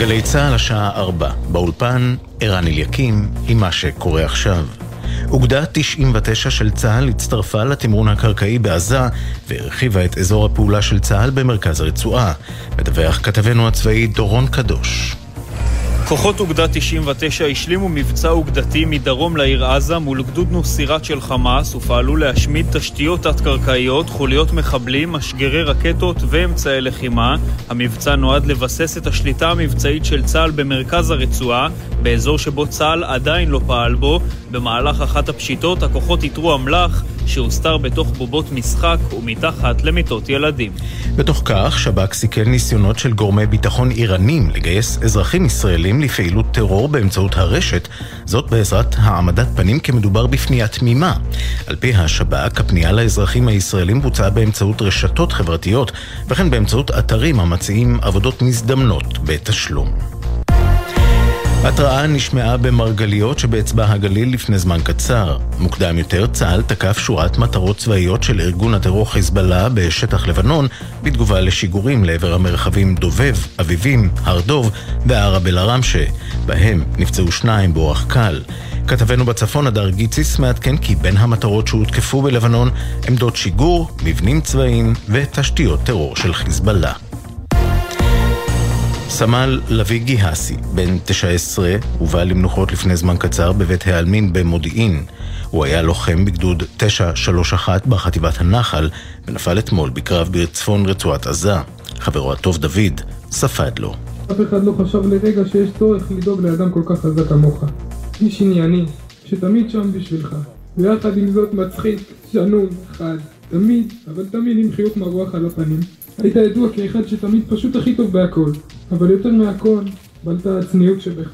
גלי צה"ל השעה 4, באולפן ערן אליקים עם מה שקורה עכשיו. אוגדה 99 של צה"ל הצטרפה לתמרון הקרקעי בעזה והרחיבה את אזור הפעולה של צה"ל במרכז הרצועה. מדווח כתבנו הצבאי דורון קדוש. כוחות אוגדה 99 השלימו מבצע אוגדתי מדרום לעיר עזה מול גדוד נוסירת של חמאס ופעלו להשמיד תשתיות תת-קרקעיות, חוליות מחבלים, משגרי רקטות ואמצעי לחימה. המבצע נועד לבסס את השליטה המבצעית של צה"ל במרכז הרצועה, באזור שבו צה"ל עדיין לא פעל בו. במהלך אחת הפשיטות הכוחות איתרו אמל"ח שהוסתר בתוך בובות משחק ומתחת למיטות ילדים. בתוך כך, שב"כ סיכל ניסיונות של גורמי ביטחון איראנים לגייס אזרחים ישראלים לפעילות טרור באמצעות הרשת, זאת בעזרת העמדת פנים כמדובר בפנייה תמימה. על פי השב"כ, הפנייה לאזרחים הישראלים בוצעה באמצעות רשתות חברתיות, וכן באמצעות אתרים המציעים עבודות מזדמנות בתשלום. התראה נשמעה במרגליות שבאצבע הגליל לפני זמן קצר. מוקדם יותר, צה"ל תקף שורת מטרות צבאיות של ארגון הטרור חיזבאללה בשטח לבנון, בתגובה לשיגורים לעבר המרחבים דובב, אביבים, הר דוב וערב אל-עראמשה. בהם נפצעו שניים באורח קל. כתבנו בצפון, הדר גיציס, מעדכן כי בין המטרות שהותקפו בלבנון עמדות שיגור, מבנים צבאיים ותשתיות טרור של חיזבאללה. סמל לביא גיהסי, בן 19, הובא למנוחות לפני זמן קצר בבית העלמין במודיעין. הוא היה לוחם בגדוד 931 בחטיבת הנחל, ונפל אתמול בקרב בצפון רצועת עזה. חברו הטוב דוד ספד לו. אף אחד לא חשב לרגע שיש צורך לדאוג לאדם כל כך חזק כמוך. איש ענייני, שתמיד שם בשבילך. ויחד עם זאת מצחיק, שנון, חד. תמיד, אבל תמיד עם חיוך מרוח על הפנים. היית ידוע כאחד שתמיד פשוט הכי טוב בהכל, אבל יותר מהכל, בלטה הצניעות שבך.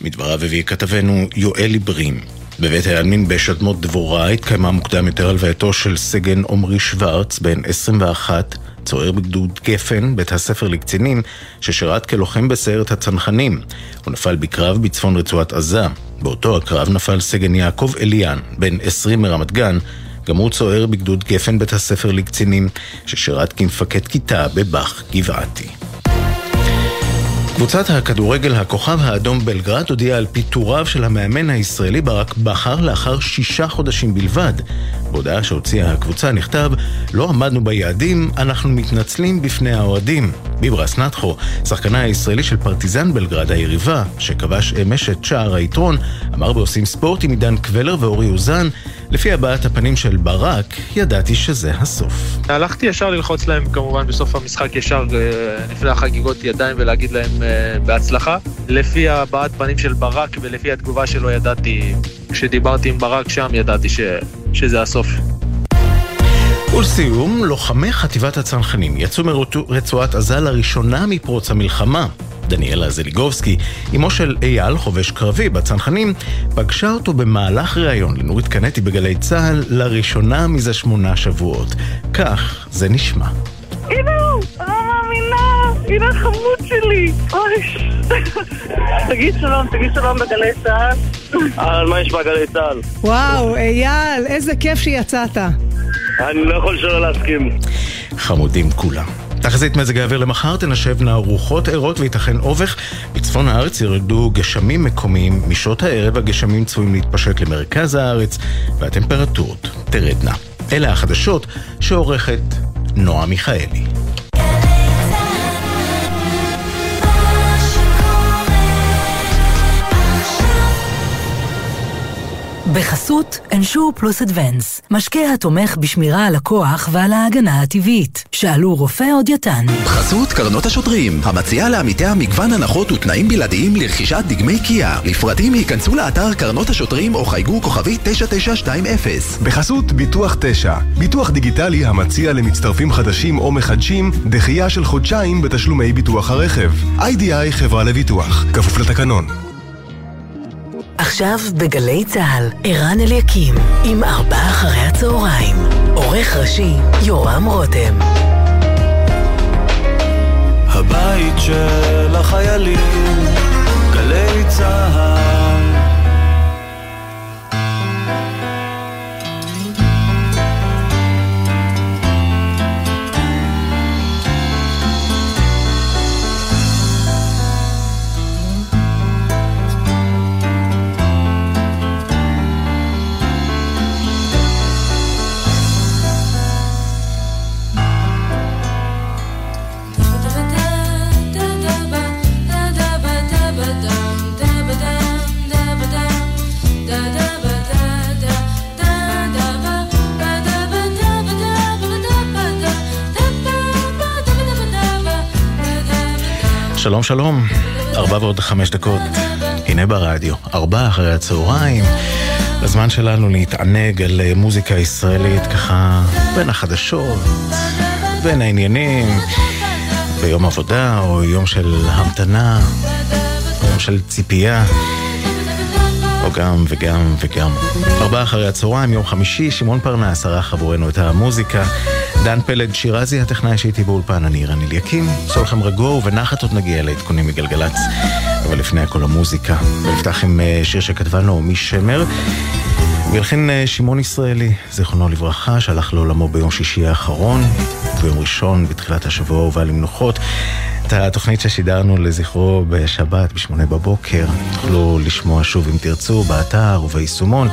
מדבריו הביא כתבנו יואל עיברים. בבית העלמין בשדמות דבורה התקיימה מוקדם יותר הלווייתו של סגן עמרי שוורץ, בן 21, צוער בגדוד גפן, בית הספר לקצינים, ששירת כלוחם בסיירת הצנחנים. הוא נפל בקרב בצפון רצועת עזה. באותו הקרב נפל סגן יעקב אליאן, בן 20 מרמת גן, גם הוא צוער בגדוד גפן בית הספר לקצינים, ששירת כמפקד כיתה בבאח גבעתי. קבוצת הכדורגל הכוכב האדום בלגרד הודיעה על פיטוריו של המאמן הישראלי ברק בכר לאחר שישה חודשים בלבד. בהודעה שהוציאה הקבוצה נכתב לא עמדנו ביעדים, אנחנו מתנצלים בפני האוהדים. ביברס נטחו, שחקנה הישראלי של פרטיזן בלגרד היריבה, שכבש אמש את שער היתרון, אמר בעושים ספורט עם עידן קבלר ואורי אוזן, לפי הבעת הפנים של ברק, ידעתי שזה הסוף. הלכתי ישר ללחוץ להם כמובן בסוף המשחק ישר אה, לפני החגיגות ידיים ולהגיד להם אה, בהצלחה. לפי הבעת פנים של ברק ולפי התגובה שלו ידעתי, כשדיברתי עם ברק שם ידעתי ש, שזה הסוף. ולסיום, לוחמי חטיבת הצנחנים יצאו מרצועת עזה לראשונה מפרוץ המלחמה. דניאלה זליגובסקי, אמו של אייל, חובש קרבי בצנחנים, פגשה אותו במהלך ראיון לנורית קנטי בגלי צה"ל לראשונה מזה שמונה שבועות. כך זה נשמע. הנה הוא! אני לא מאמינה! הנה החמוד שלי! אוי! תגיד שלום, תגיד שלום בגלי צה"ל. אהלן, מה יש בגלי צה"ל? וואו, אייל, איזה כיף שיצאת. אני לא יכול שלא להסכים. חמודים כולם. תחזית מזג האוויר למחר תנשבנה רוחות ערות וייתכן אובך. בצפון הארץ ירדו גשמים מקומיים. משעות הערב הגשמים צפויים להתפשט למרכז הארץ, והטמפרטורות תרדנה. אלה החדשות שעורכת נועה מיכאלי. בחסות אנשור פלוס אדוונס, משקה התומך בשמירה על הכוח ועל ההגנה הטבעית. שאלו רופא או דיאטן. בחסות קרנות השוטרים, המציעה לעמיתיה מגוון הנחות ותנאים בלעדיים לרכישת דגמי קיה. לפרטים ייכנסו לאתר קרנות השוטרים או חייגו כוכבי 9920. בחסות ביטוח 9, ביטוח דיגיטלי המציע למצטרפים חדשים או מחדשים דחייה של חודשיים בתשלומי ביטוח הרכב. איי-די-איי חברה לביטוח, כפוף לתקנון. עכשיו בגלי צה"ל, ערן אליקים, עם ארבעה אחרי הצהריים. עורך ראשי, יורם רותם. הבית של החיילים, גלי צה"ל שלום שלום, ארבע ועוד חמש דקות, הנה ברדיו, ארבע אחרי הצהריים, הזמן שלנו להתענג על אה, מוזיקה ישראלית ככה בין החדשות, בין העניינים, ביום עבודה או יום של המתנה, יום של ציפייה. או גם וגם וגם. ארבעה אחרי הצהריים, יום חמישי, שמעון פרנס ערך עבורנו את המוזיקה. דן פלד שירזי, הטכנאי שהייתי באולפן, אני רן אליקים. סול לכם רגוע ובנחת עוד נגיע לעדכונים מגלגלצ. אבל לפני הכל המוזיקה. ונפתח עם אה, שיר שכתבה נעמי שמר. ולכן אה, שמעון ישראלי, זיכרונו לברכה, שהלך לעולמו ביום שישי האחרון, ביום ראשון בתחילת השבוע הובא למנוחות. את התוכנית ששידרנו לזכרו בשבת בשמונה בבוקר, תוכלו לשמוע שוב אם תרצו, באתר וביישומון.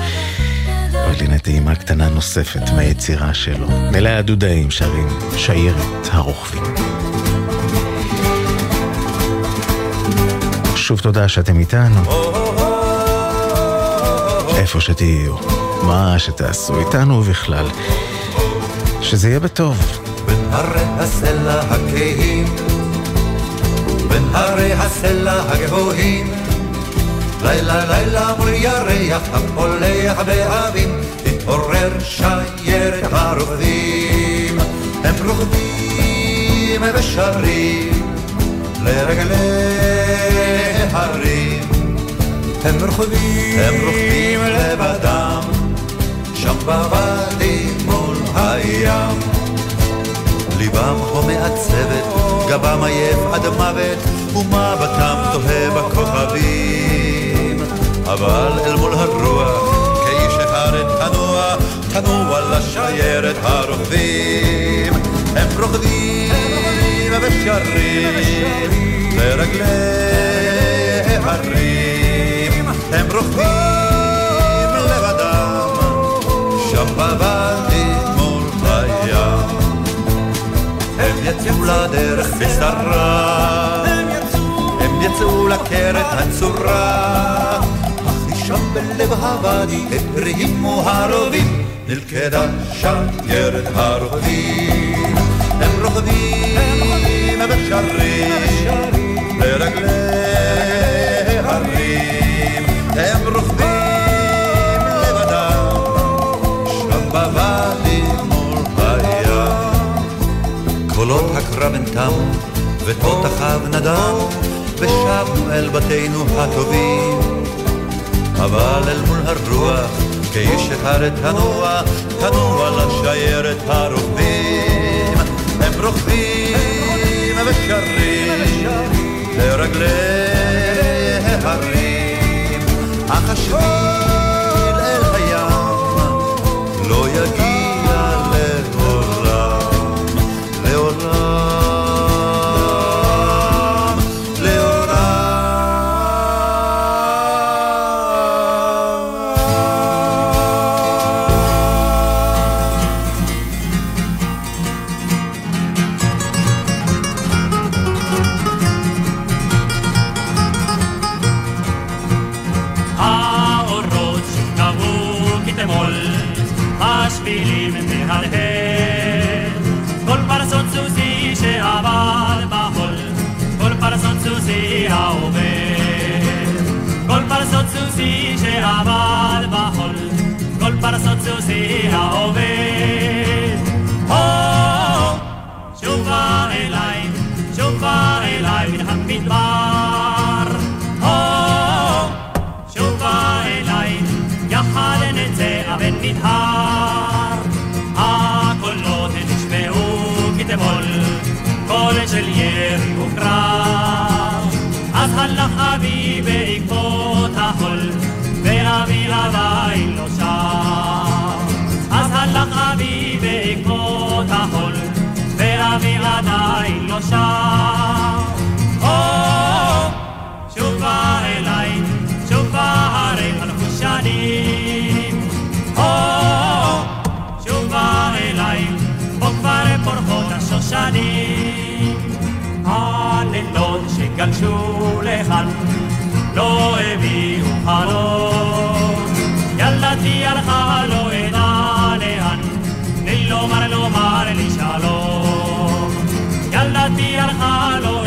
אבל הנה טעימה קטנה נוספת מהיצירה שלו. אלה הדודאים שרים שיירת הרוכבים. שוב תודה שאתם איתנו. איפה שתהיו, מה שתעשו איתנו ובכלל. שזה יהיה בטוב. בין הרי הסלע הכהים, בין הרי הסלע הגבוהים, לילה לילה מול ירח הפולח באבים, תתעורר שיירת הרוכבים, הם רוכבים ושרים לרגלי הרים. הם רוכבים, הם רוכבים לבדם, שם בוואדי מול הים. ליבם הומה עצבת, גבם עייף עד מוות, ומבטם תוהה בכוכבים. אבל אל מול הרוח, כאיש אחד תנוע, תנוע לשיירת הרוכבים. הם רוכבים ושרים לרגלי הרים. הם רוכבים לבדם, שם בוואדי מול הים. הם יצאו לדרך בשרה, הם יצאו לקרת הצורה, משם בלב הוואדי הרימו הרובים, נלכדה שיירת הרוכבים. הם רוכבים ושרים לרגלי הרים, הם רוכבים לבדם, שם בוואדי מול הים. קולות הקרב הן תמו, ותותחיו נדם, ושבנו אל בתינו הטובים. אבל אל מול הרוח, כאיש אחד תנוע, תנוע לשיירת הרוכבים. הם רוכבים ושרים לרגלי ההרים, אך סוסי העובר. כל פרסות סוסי שעבר בחול, כל פרסות סוסי העובר. הו, שובה אליי, שובה אליי מן המדבר. הו, שובה אליי, יחד נצא אבן נדהר. הקולות נשמעו כתמול, קול של ירי וקרב. הלך אבי בעקבות החול, ואבי עדיין לא שם. אז הלך אבי בעקבות החול, ואבי עדיין לא שם. או, שובה אליי, שובה הרי חלפו שנים. או, שובה אליי, פה כבר פורחות השושנים. שגלשו לכאן, לא הביאו חלום. ילדתי הלכה לא אדע לאן, תני לומר לומר לי שלום. ילדתי הלכה לא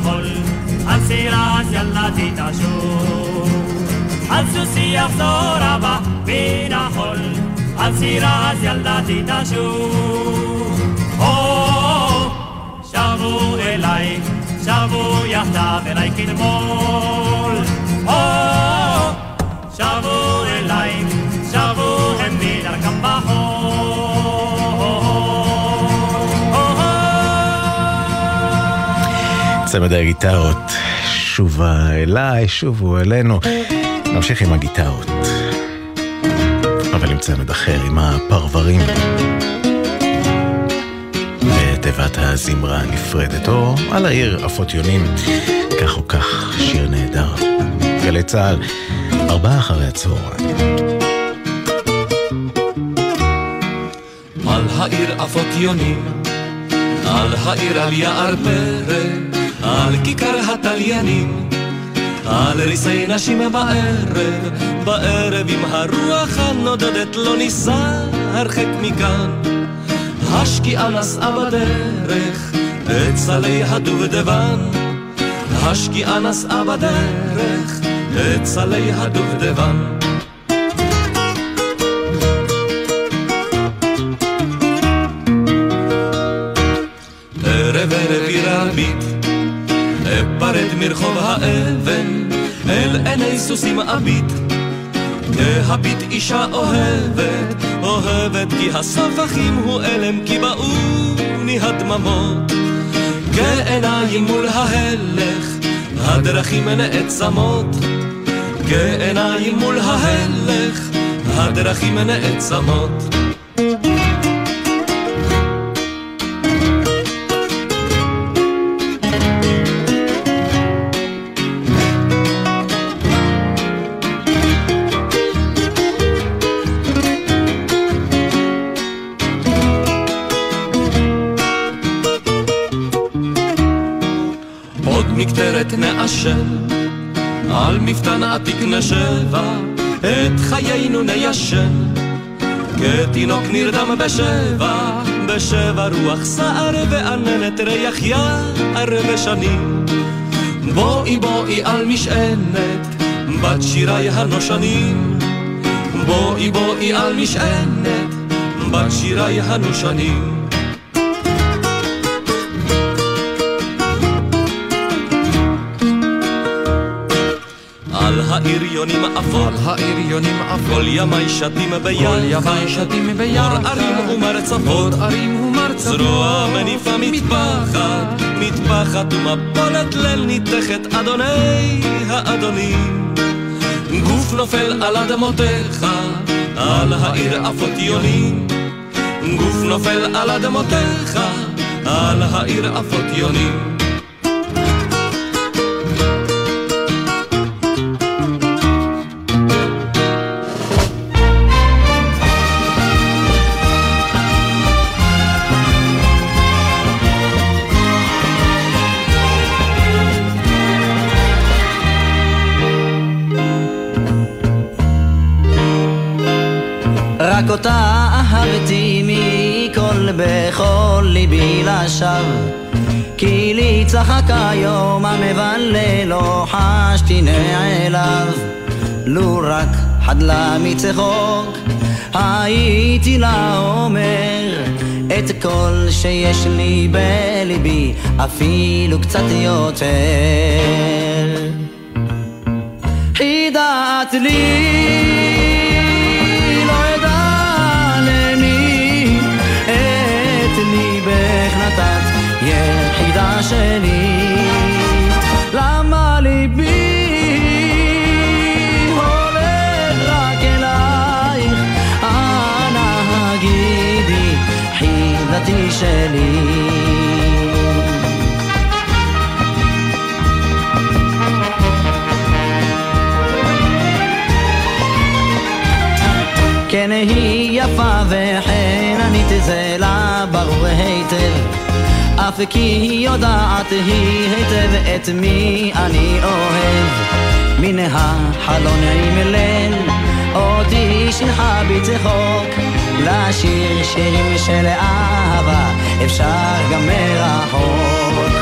מן החול, על סירת ילדתי תשוב. על סוסי יחזור הבא מן החול, על סירת ילדתי תשוב. או, צמד הגיטרות, שובה אליי, שובו אלינו. נמשיך עם הגיטרות. אבל עם צמד אחר, עם הפרברים. בתיבת הזמרה הנפרדת, או על העיר אפוטיונים. כך או כך, שיר נהדר. גלי צה"ל, ארבעה אחרי הצהריים. על העיר אפוטיונים, על העיר על יער פרא, על כיכר התליינים, על ריסי נשים בערב, בערב עם הרוח הנודדת לא ניסע הרחק מכאן. השקיעה נסעה בדרך את סלי הדובדבן, השקיעה נסעה בדרך את סלי הדובדבן. מרחוב האבן, אל עיני סוסים אביט. כהביט אישה אוהבת, אוהבת כי הספחים הוא אלם, כי באוני הדממות. כעיניים מול ההלך, הדרכים נעצמות. כעיניים מול ההלך, הדרכים נעצמות. נעשן, על מפתן עתיק נשבה, את חיינו ניישן. כתינוק נרדם בשבע, בשבע רוח סער ועננת ריח יער ושנים. בואי בואי על משענת, בת שיריי הנושנים. בואי בואי על משענת, בת שיריי הנושנים. על ההריונים עפות, על ההריונים עפות, כל ימי שתים ביחד, כל ימי שתים ביחד, ערים ומרצפות, ערים ומרצפות, זרוע מניפה מטפחת, מטפחת ומפולת ליל ניתכת, אדוני האדונים. גוף נופל על אדמותיך, על העיר אפוטיונים. גוף נופל על אדמותיך, על העיר אפוטיונים. רק אהבתי מכל בכל ליבי לשווא. כי לי צחק היום המבלה לא חשתי נעליו לו רק חדלה מצחוק הייתי לה אומר את כל שיש לי בליבי אפילו קצת יותר. חידת לי שלי. כן היא יפה וחננית זה לה ברור היטב. אף כי היא יודעת היא היטב את מי אני אוהב. מן החלון עם ליל אותי שינחה בצחוק לשיר שירים של אהבה אפשר גם מרחוק.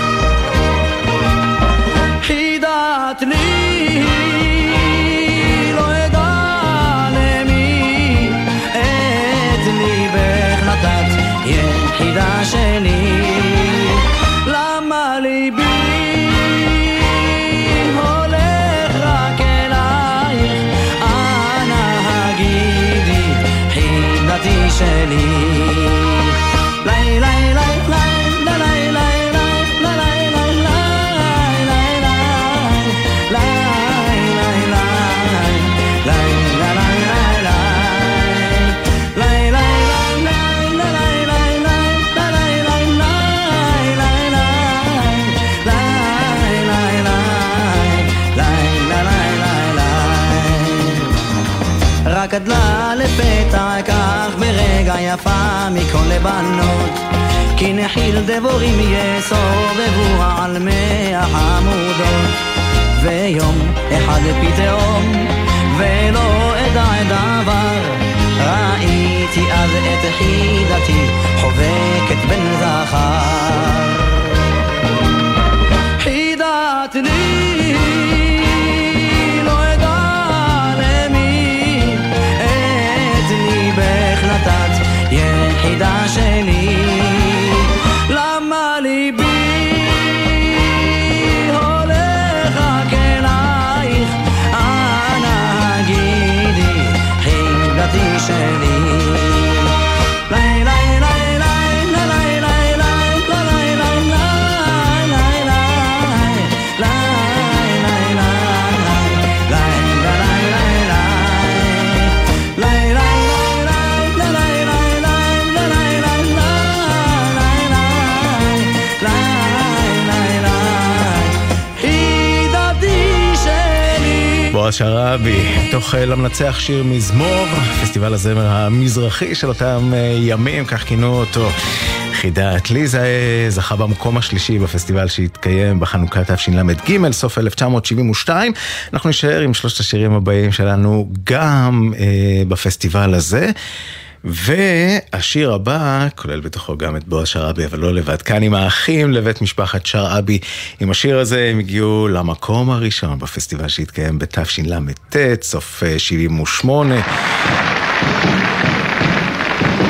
חידת לי לא אדע למי את ליבך נתת יחידה שלי שלי. ליי ליי ליי ליי ליי ליי רק גדלה לפתע כך ברגע יפה מכל לבנות כי נחיל דבורים יסובבו על מי החמודות ויום אחד פתאום ולא אדע דבר ראיתי אז את חידתי חובקת בן זכר שרעבי, מתוך אה, למנצח שיר מזמור, פסטיבל הזמר המזרחי של אותם אה, ימים, כך כינו אותו. חידת לי זה אה, זכה במקום השלישי בפסטיבל שהתקיים בחנוכה תשל"ג, סוף 1972. אנחנו נשאר עם שלושת השירים הבאים שלנו גם אה, בפסטיבל הזה. והשיר הבא כולל בתוכו גם את בועז שרעבי, אבל לא לבד. כאן עם האחים לבית משפחת שרעבי. עם השיר הזה הם הגיעו למקום הראשון בפסטיבל שהתקיים בתשל"ט, סוף 78.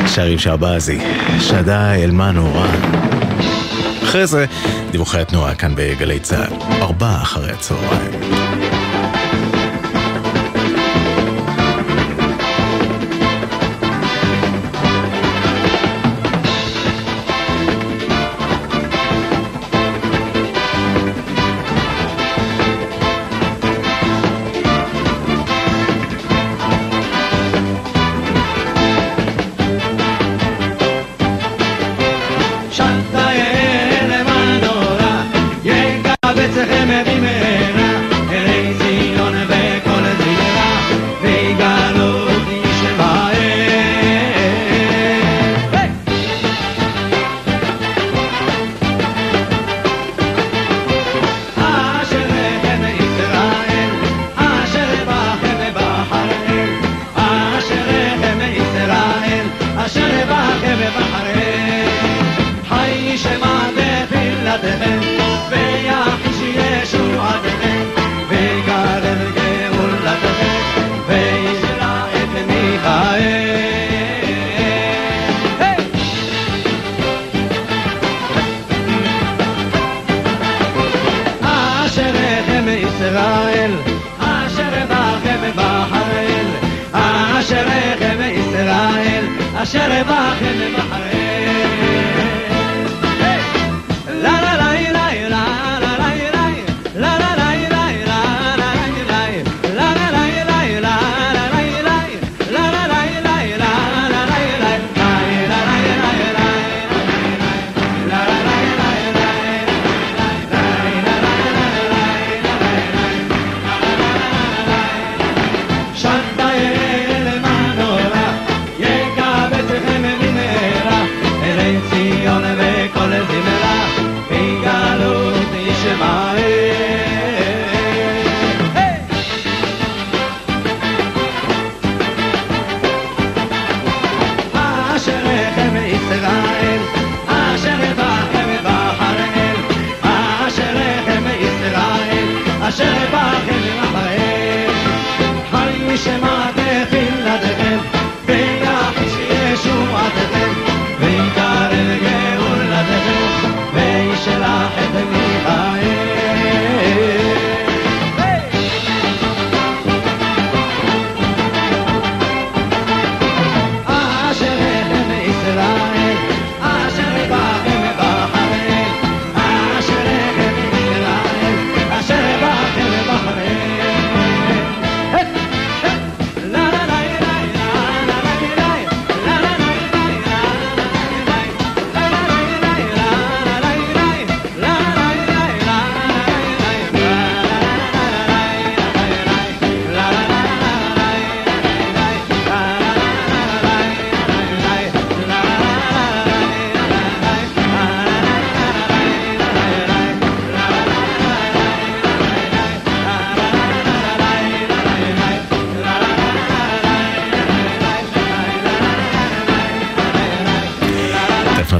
שרים שעבאזי, שדה אל נורא. אחרי זה, דיווחי התנועה כאן בגלי צה"ל, ארבעה אחרי הצהריים. ישראל, אשר אבכם בחראל, אשר אבכם ישראל, אשר אבכם בחראל.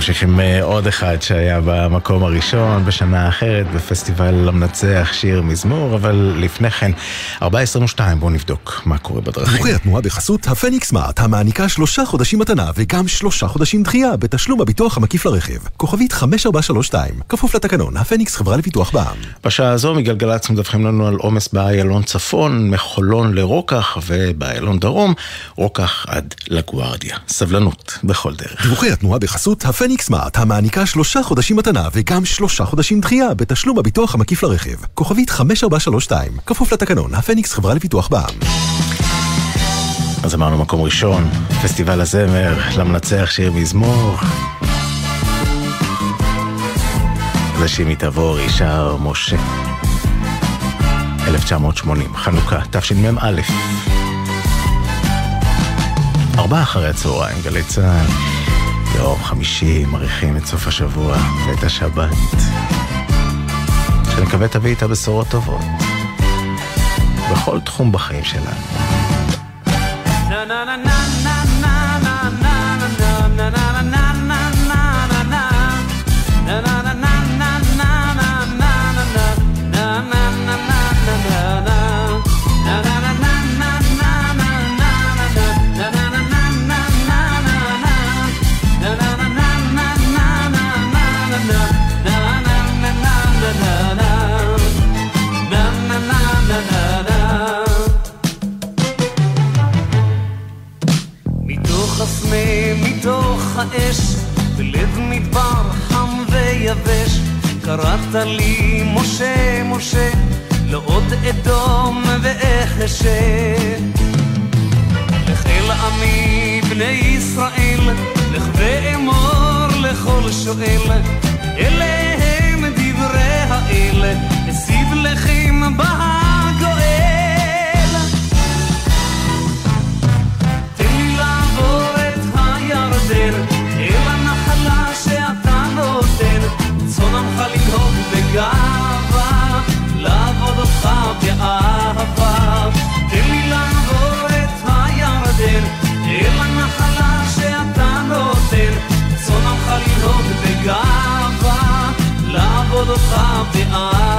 déjenme עוד אחד שהיה במקום הראשון בשנה אחרת בפסטיבל המנצח שיר מזמור, אבל לפני כן, 4.22 בואו נבדוק מה קורה בדרכים. דיווחי התנועה בחסות הפניקס סמארט, המעניקה שלושה חודשים מתנה וגם שלושה חודשים דחייה בתשלום הביטוח המקיף לרכב. כוכבית 5432, כפוף לתקנון, הפניקס חברה לפיתוח בע"מ. בשעה הזו מגלגלצ מדווחים לנו על עומס באיילון צפון, מחולון לרוקח ובאיילון דרום, רוקח עד לגוארדיה. סבלנות בכל דרך. דיווחי התנועה בחסות הפניקס סמארט, המעניקה שלושה חודשים מתנה וגם שלושה חודשים דחייה בתשלום הביטוח המקיף לרכב. כוכבית 5432, כפוף לתקנון, הפניקס חברה לפיתוח בע"מ. אז אמרנו מקום ראשון, פסטיבל הזמר, למנצח שיר מזמור. זה שימי תבור, ישר משה. 1980, חנוכה, תשמ"א. ארבעה אחרי הצהריים, גלי צה"ל. יום חמישי, מריחים את סוף השבוע ואת השבת. שנקווה תביא איתה בשורות טובות. בכל תחום בחיים שלנו. מתוך האש, בלב מדבר חם ויבש, קראת לי משה, משה, לא עוד אדום ואחשה. לך אל עמי בני ישראל, לך ואמור לכל שואל, אלה הם דברי האל, אשיב לכם בהגואל. הירדן, אל הנחלה שאתה נותן, צאן עמך לנהוג בגאווה, לעבוד אותך באהבה. תן לי לעבור את הירדן, אל הנחלה שאתה נותן, צאן עמך לנהוג בגאווה, לעבוד אותך באהבה.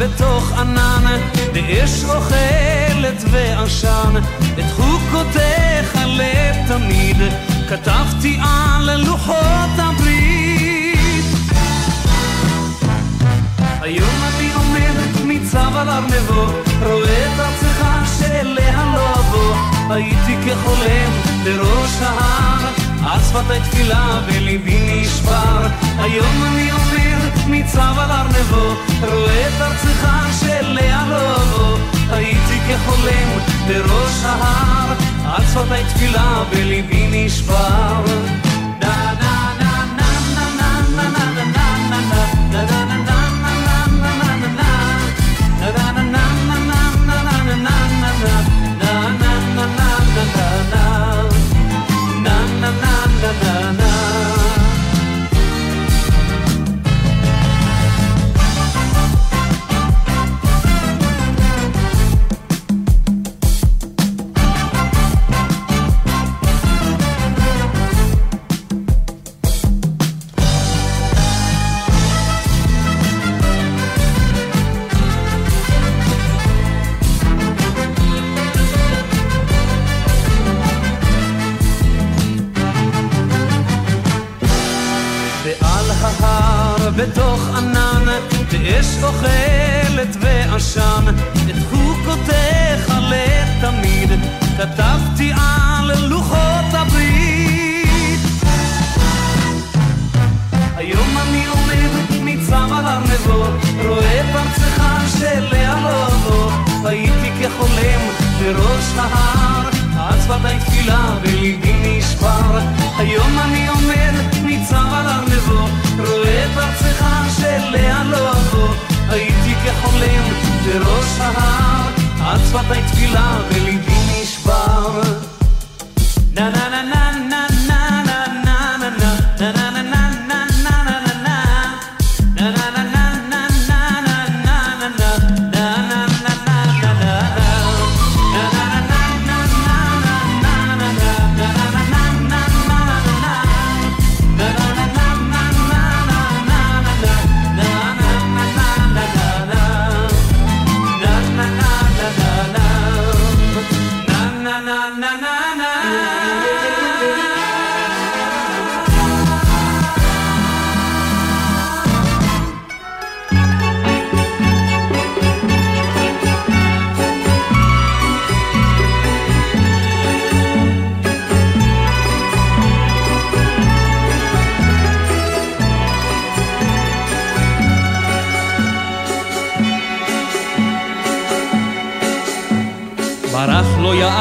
בתוך ענן, באש אוכלת ועשן, את חוקותיך לתמיד, כתבתי על לוחות הברית. היום אני עומד ניצב על ארנבו, רואה את ארצך שאליה לא אבוא, הייתי כחולם בראש ההר, על שפתי תפילה וליבי נשבר. היום אני אומר, ניצב על ארנבו, רואה את ארצך של לאה לא הייתי כחולם בראש ההר, על שפתי תפילה וליבי נשבר.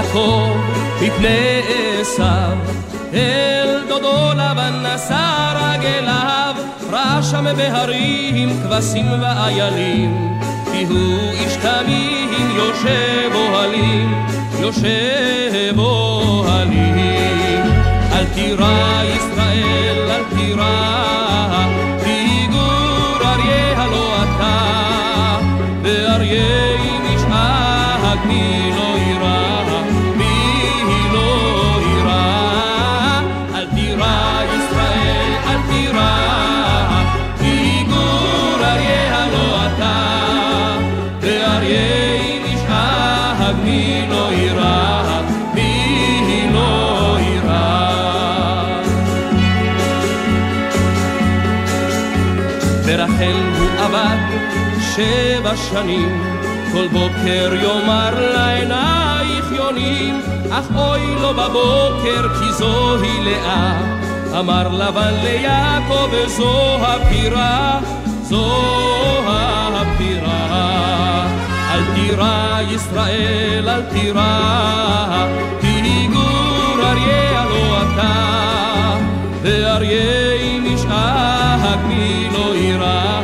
יעקב מפני עשיו. אל דודו לבן נשא רגליו ראה שם בהרים כבשים ואיילים. כי הוא איש תמים יושב אוהלים יושב אוהלים. אל תירא ישראל אל תירא כי גור אריה הלא אתה ואריה שבע שנים כל בוקר יאמר לעינייך יונים, אך אוי לו בבוקר כי זוהי לאה. אמר לבן ליעקב וזו הפירה, זו הפירה. אל תירא ישראל, אל תירא, כי גור אריה לא אתה, ואריה אם ישאג מי לא יירא,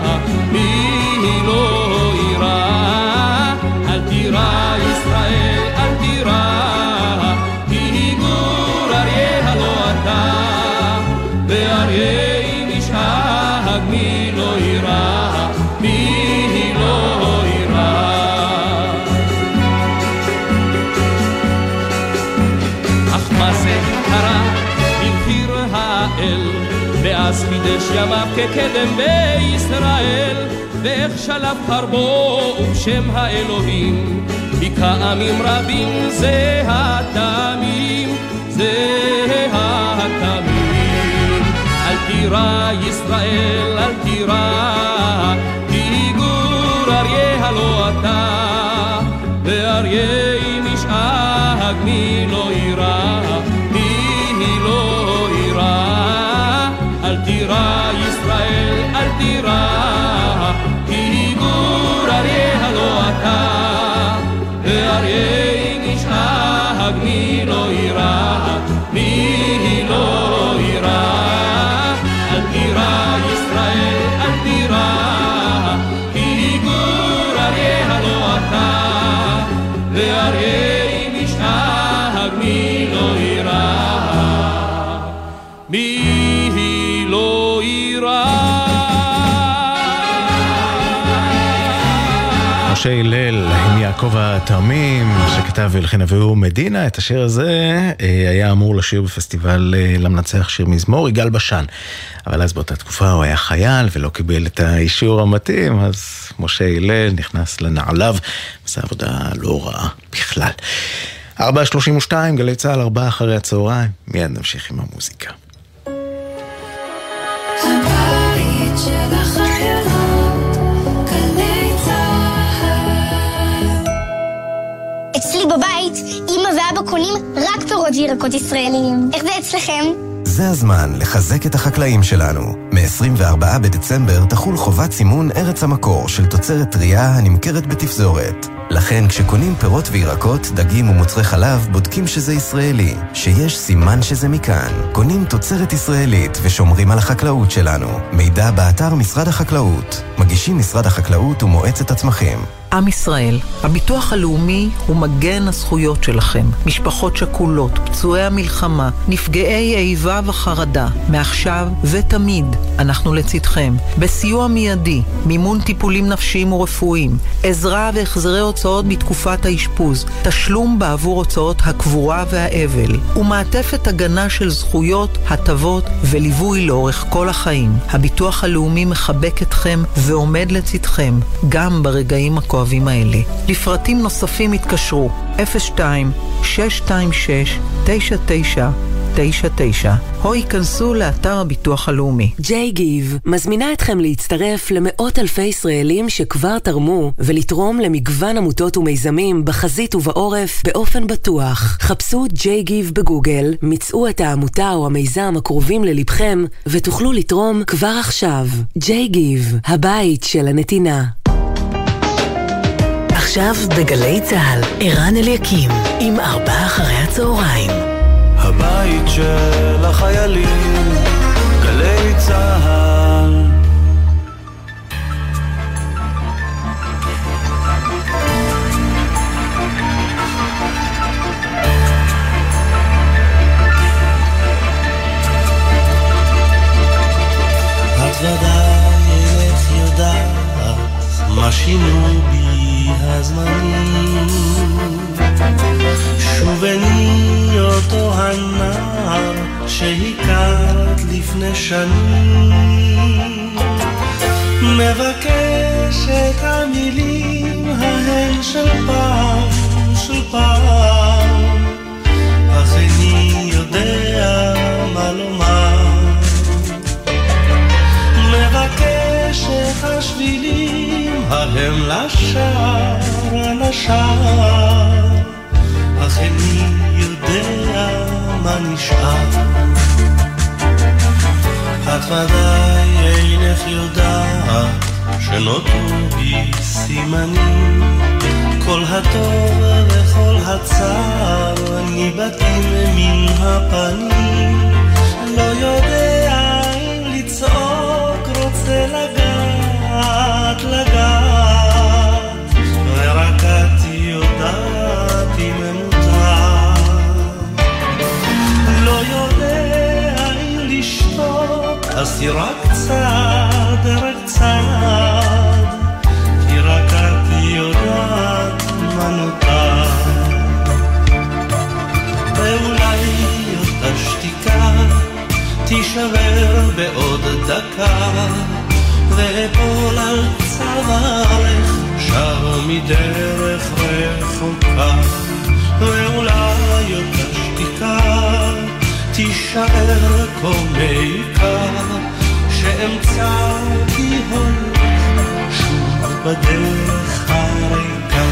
חידש ימיו כקדם בישראל, ואיך שלף חרבו ובשם האלוהים, היכה עמים רבים זה התמים, זה התמים. אל תירא ישראל, אל תירא, כי גור אריה הלא אתה, ואריה אם ישאג מי לא יירא, תירא ישראל, אל תירא, כי גור אריה הלא אתה, ואריה משה הלל עם יעקב התרמים, שכתב ולכן הביאו מדינה. את השיר הזה אה, היה אמור לשיר בפסטיבל אה, למנצח שיר מזמור, יגאל בשן. אבל אז באותה תקופה הוא היה חייל ולא קיבל את האישור המתאים, אז משה הלל נכנס לנעליו, עשה עבודה לא רעה בכלל. 4.32, גלי צה"ל, 4 אחרי הצהריים, מיד נמשיך עם המוזיקה. אצלי בבית, אמא ואבא קונים רק פירות וירקות ישראליים. איך זה אצלכם? זה הזמן לחזק את החקלאים שלנו. מ-24 בדצמבר תחול חובת סימון ארץ המקור של תוצרת טרייה הנמכרת בתפזורת. לכן כשקונים פירות וירקות, דגים ומוצרי חלב, בודקים שזה ישראלי, שיש סימן שזה מכאן. קונים תוצרת ישראלית ושומרים על החקלאות שלנו. מידע באתר משרד החקלאות. מגישים משרד החקלאות ומועצת הצמחים. עם ישראל, הביטוח הלאומי הוא מגן הזכויות שלכם. משפחות שכולות, פצועי המלחמה, נפגעי איבה וחרדה, מעכשיו ותמיד אנחנו לצדכם. בסיוע מיידי, מימון טיפולים נפשיים ורפואיים, עזרה והחזרי הוצאות בתקופת האשפוז, תשלום בעבור הוצאות הקבורה והאבל, ומעטפת הגנה של זכויות, הטבות וליווי לאורך כל החיים. הביטוח הלאומי מחבק אתכם ועומד לצדכם, גם ברגעים הכואבים. הכואבים האלה. לפרטים נוספים התקשרו 02-626-9999 או ייכנסו לאתר הביטוח הלאומי. ג'יי גיב מזמינה אתכם להצטרף למאות אלפי ישראלים שכבר תרמו ולתרום למגוון עמותות ומיזמים בחזית ובעורף באופן בטוח. חפשו ג'יי גיב בגוגל, מצאו את העמותה או המיזם הקרובים ללבכם ותוכלו לתרום כבר עכשיו. ג'יי גיב, הבית של הנתינה. עכשיו בגלי צה"ל, ערן אליקים, עם ארבעה אחרי הצהריים. הבית של החיילים, גלי צה"ל. את ודאי אינך יודעת מה שינו הזמנים. שובני אותו הנער שהכרת לפני שנים. מבקש את המילים ההן של פעם, של פעם, אך איני יודע מה לומר. ההם לשער, לשער, אך איני יודע מה נשאר. את ודאי אינך יודעת שנותרו בי סימנים. כל הטוב וכל הצער ניבטים מן הפנים. לא יודע אם לצעוק רוצה לגעת לגעת ורק את יודעת אם מותר. לא יודע אם לשתוק אז תירק צעד רק כי רק את יודעת תישבר בעוד דקה. ואפול על צווארך שר מדרך רחוקה ואולי אותה שתיקה תישאר כה מעיקה שאמצא כי הולך שוב בדרך הריקה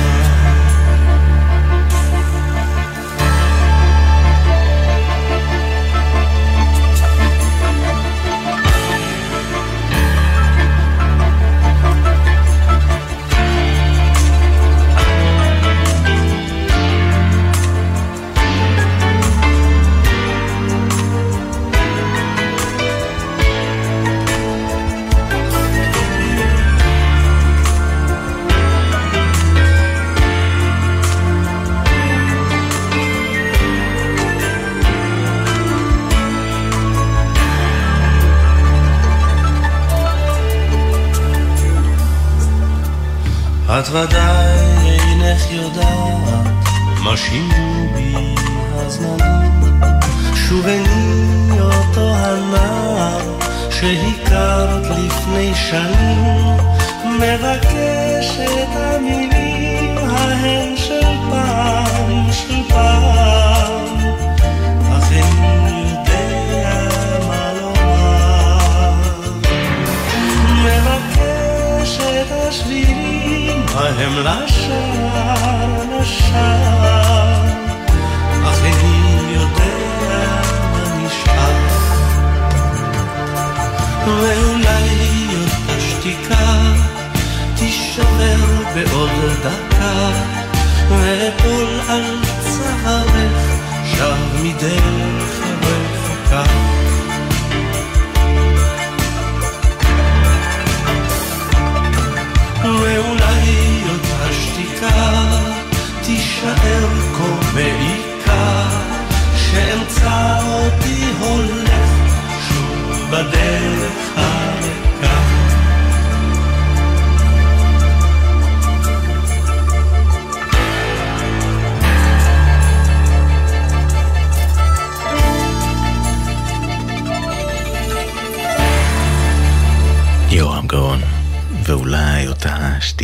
מדרך רחוקה. ואולי אותה שתיקה תישאר כה מעיקה, שאמצא אותי הולך שוב בדרך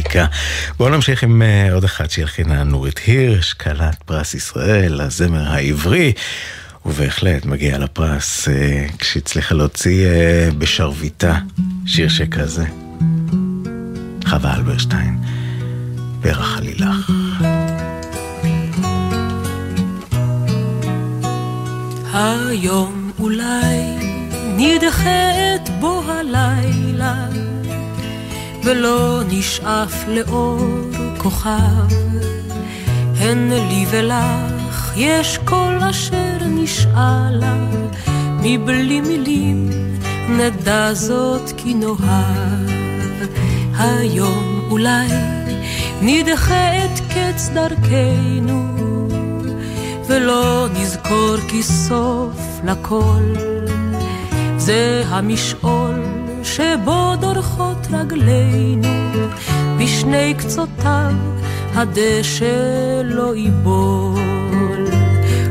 שתיקה. בואו נמשיך עם אה, עוד אחד שהלחינה נורית הירש, כלת פרס ישראל, הזמר העברי. ובהחלט מגיע לפרס אה, כשהצליחה להוציא אה, בשרביטה שיר שכזה. חווה אלברשטיין, פרח עלילך. היום אולי נדחה את בוא הלילה ולא נשאף לאור כוכב. הן לי ולך יש כל אשר נשאלה מבלי מילים נדע זאת כי נאהב. היום אולי נדחה את קץ דרכנו ולא נזכור כי סוף לכל. זה המשעול שבו דורכות רגלינו בשני קצותיו הדשא לא ייבול.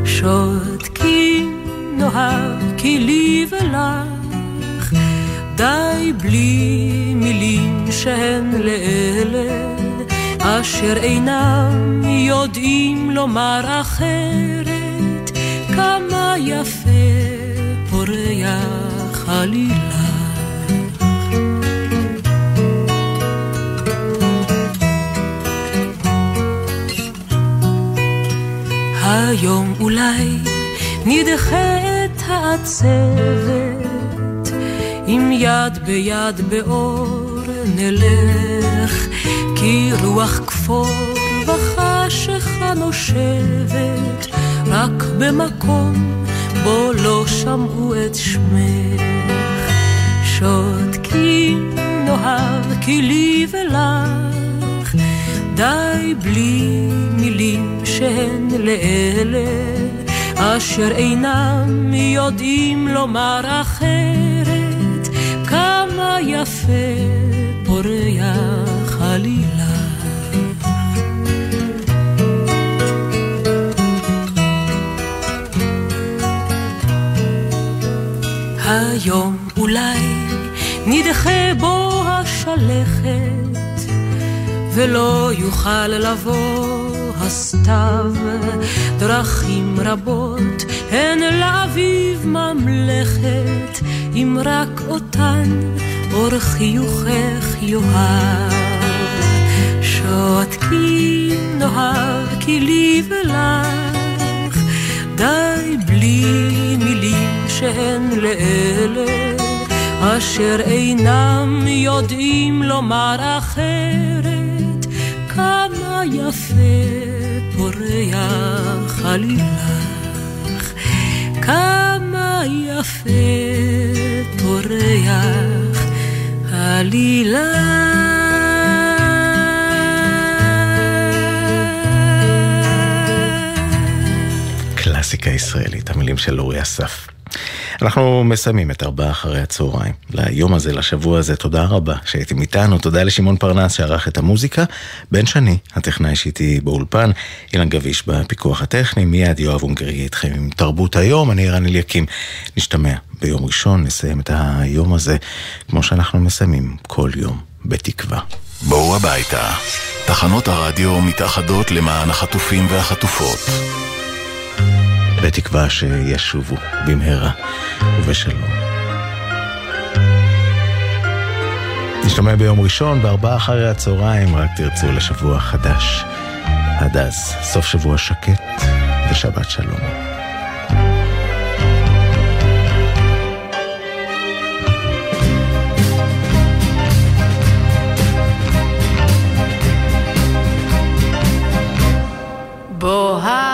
שותקים נאהב כי לי ולך די בלי מילים שהן לאלה אשר אינם יודעים לומר אחרת. כמה יפה פורח עלילה היום אולי נדחה את העצבת. אם יד ביד באור נלך כי רוח כפור וחשיכה נושבת רק במקום בו לא שמעו את שמך. שותקים נאהב כי לי ולך די בלי מילים שהן לאלה אשר אינם יודעים לומר אחרת. כמה יפה פורח עלילה היום אולי נדחה בו השלכת ולא יוכל לבוא הסתיו. דרכים רבות הן לאביב ממלכת אם רק אותן אור חיוכך יאהב. שותקים נאהב כי לי ולך די בלי מילים שהן לאלה אשר אינם יודעים לומר אחרת יפה פורח עלילך כמה יפה פורח עלילך קלאסיקה ישראלית, המילים של אורי אסף. אנחנו מסיימים את ארבעה אחרי הצהריים. ליום הזה, לשבוע הזה, תודה רבה שהייתם איתנו. תודה לשמעון פרנס שערך את המוזיקה. בן שני, הטכנאי שאיתי באולפן. אילן גביש בפיקוח הטכני. מיד יואב אונגרי איתכם עם תרבות היום. אני רן אליקים. נשתמע ביום ראשון, נסיים את היום הזה כמו שאנחנו מסיימים כל יום, בתקווה. בואו הביתה. תחנות הרדיו מתאחדות למען החטופים והחטופות. בתקווה שישובו במהרה ובשלום. נשתמע ביום ראשון בארבעה אחרי הצהריים, רק תרצו לשבוע חדש. עד אז, סוף שבוע שקט ושבת שלום. עכשיו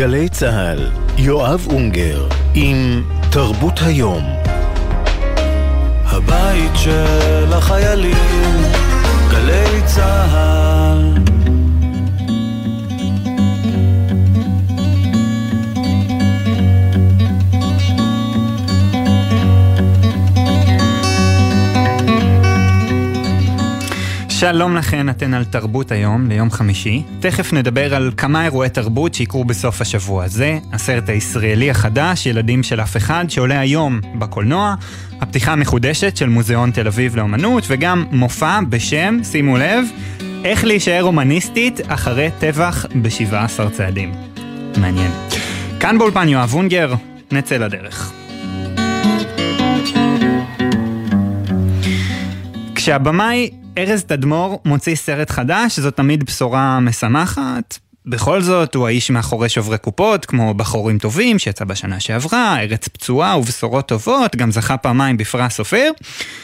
בגלי צה"ל, יואב אונגר עם תרבות היום. הבית של החיילים, גלי צה"ל שלום לכן, אתן על תרבות היום, ליום חמישי. תכף נדבר על כמה אירועי תרבות שיקרו בסוף השבוע הזה. הסרט הישראלי החדש, ילדים של אף אחד, שעולה היום בקולנוע. הפתיחה המחודשת של מוזיאון תל אביב לאומנות, וגם מופע בשם, שימו לב, איך להישאר הומניסטית אחרי טבח ב-17 צעדים. מעניין. כאן באולפן יואב אונגר, נצא לדרך. כשהבמאי ארז תדמור מוציא סרט חדש, זו תמיד בשורה משמחת. בכל זאת, הוא האיש מאחורי שוברי קופות, כמו בחורים טובים, שיצא בשנה שעברה, ארץ פצועה ובשורות טובות, גם זכה פעמיים בפרס אופיר.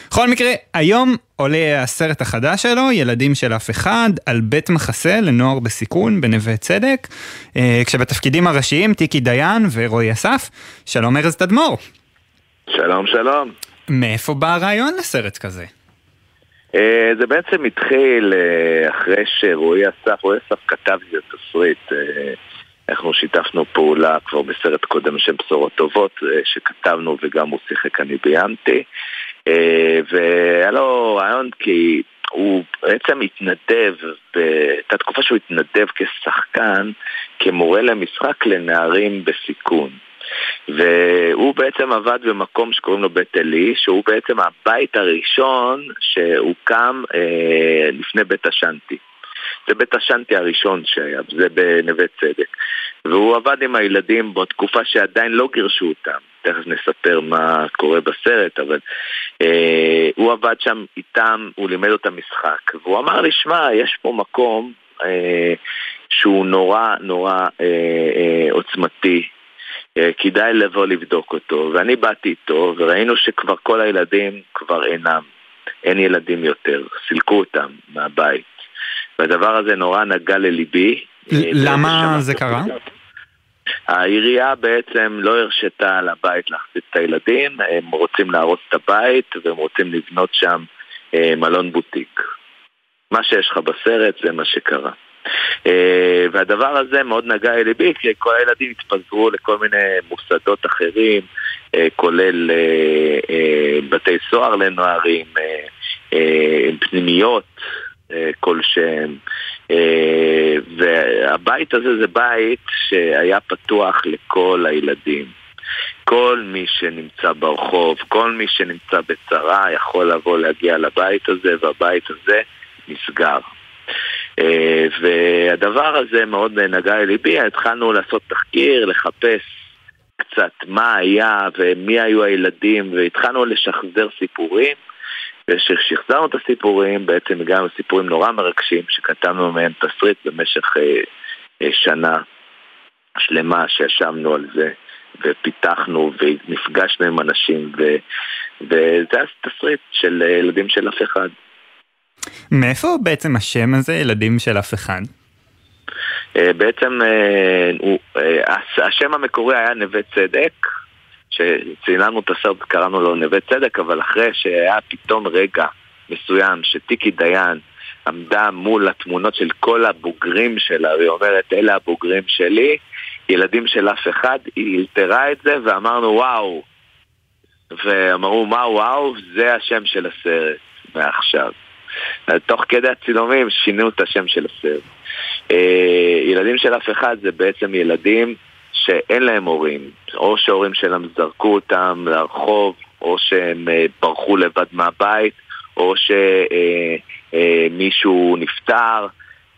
בכל מקרה, היום עולה הסרט החדש שלו, ילדים של אף אחד, על בית מחסה לנוער בסיכון בנווה צדק, אה, כשבתפקידים הראשיים טיקי דיין ורועי אסף. שלום ארז תדמור. שלום, שלום. מאיפה בא הרעיון לסרט כזה? אה, זה בעצם התחיל אה, אחרי שרועי אסף, רועי אסף כתב לי את התסריט. אה, אנחנו שיתפנו פעולה כבר בסרט קודם בשם בשורות טובות, שכתבנו וגם הוא שיחק, אני ביימתי. והיה לו רעיון כי הוא בעצם התנדב, הייתה תקופה שהוא התנדב כשחקן, כמורה למשחק לנערים בסיכון. והוא בעצם עבד במקום שקוראים לו בית עלי, שהוא בעצם הבית הראשון שהוקם אה, לפני בית השנטי. זה בית השנטי הראשון שהיה, זה בנווה צדק. והוא עבד עם הילדים בתקופה שעדיין לא גירשו אותם. תכף נספר מה קורה בסרט, אבל אה, הוא עבד שם איתם, הוא לימד אותם משחק, והוא אמר לי, שמע, יש פה מקום אה, שהוא נורא נורא אה, אה, עוצמתי, כדאי לבוא לבדוק אותו. ואני באתי איתו, וראינו שכבר כל הילדים כבר אינם. אין ילדים יותר, סילקו אותם מהבית. והדבר הזה נורא נגע לליבי. אה, למה זה קרה? העירייה בעצם לא הרשתה לבית להחזיק את הילדים, הם רוצים להרוס את הבית והם רוצים לבנות שם אה, מלון בוטיק. מה שיש לך בסרט זה מה שקרה. אה, והדבר הזה מאוד נגע אל ליבי, כי כל הילדים התפזרו לכל מיני מוסדות אחרים, אה, כולל אה, בתי סוהר לנוערים, פנימיות כלשהם. והבית הזה זה בית שהיה פתוח לכל הילדים. כל מי שנמצא ברחוב, כל מי שנמצא בצרה יכול לבוא להגיע לבית הזה, והבית הזה נסגר. אה, והדבר הזה מאוד נגע לליבי, התחלנו לעשות תחקיר, לחפש קצת מה היה ומי היו הילדים, והתחלנו לשחזר סיפורים. וכששחזרנו את הסיפורים, בעצם הגענו לסיפורים נורא מרגשים, שכתבנו מהם תסריט במשך אה, אה, שנה שלמה שישבנו על זה, ופיתחנו ונפגשנו עם אנשים, ו, וזה התסריט של אה, ילדים של אף אחד. מאיפה בעצם השם הזה, ילדים של אף אחד? אה, בעצם אה, אה, השם המקורי היה נווה צדק, שצילמנו את הסרט קראנו לו נווה צדק, אבל אחרי שהיה פתאום רגע מסוים שטיקי דיין עמדה מול התמונות של כל הבוגרים שלה, והיא אומרת, אלה הבוגרים שלי, ילדים של אף אחד, היא אלתרה את זה ואמרנו וואו. ואמרו מה וואו, זה השם של הסרט מעכשיו. תוך כדי הצילומים שינו את השם של הסרט. אה, ילדים של אף אחד זה בעצם ילדים שאין להם הורים, או שההורים שלהם זרקו אותם לרחוב, או שהם אה, ברחו לבד מהבית, או שמישהו נפטר,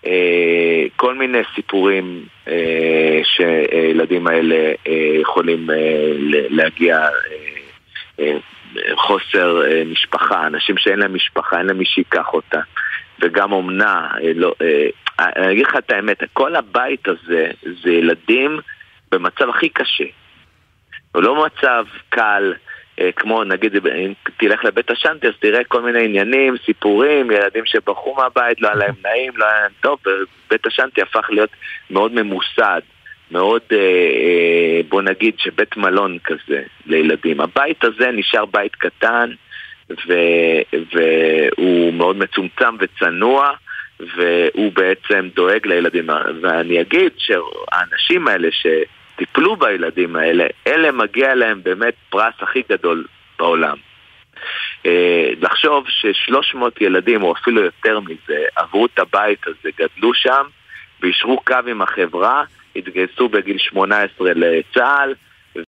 אה, כל מיני סיפורים אה, שהילדים האלה יכולים להגיע, חוסר משפחה, אנשים שאין להם משפחה, אין להם מי שיקח אותה, וגם אומנה, לא, אני אגיד לך את האמת, כל הבית הזה זה ילדים במצב הכי קשה. הוא לא מצב קל, אה, כמו נגיד אם תלך לבית השנטי אז תראה כל מיני עניינים, סיפורים, ילדים שברחו מהבית, לא היה להם נעים, לא היה להם טוב, ובית השנטי הפך להיות מאוד ממוסד, מאוד, אה, אה, בוא נגיד שבית מלון כזה לילדים. הבית הזה נשאר בית קטן, והוא מאוד מצומצם וצנוע. והוא בעצם דואג לילדים. ואני אגיד שהאנשים האלה שטיפלו בילדים האלה, אלה מגיע להם באמת פרס הכי גדול בעולם. אה, לחשוב ששלוש מאות ילדים, או אפילו יותר מזה, עברו את הבית הזה, גדלו שם, וישרו קו עם החברה, התגייסו בגיל 18 לצה"ל,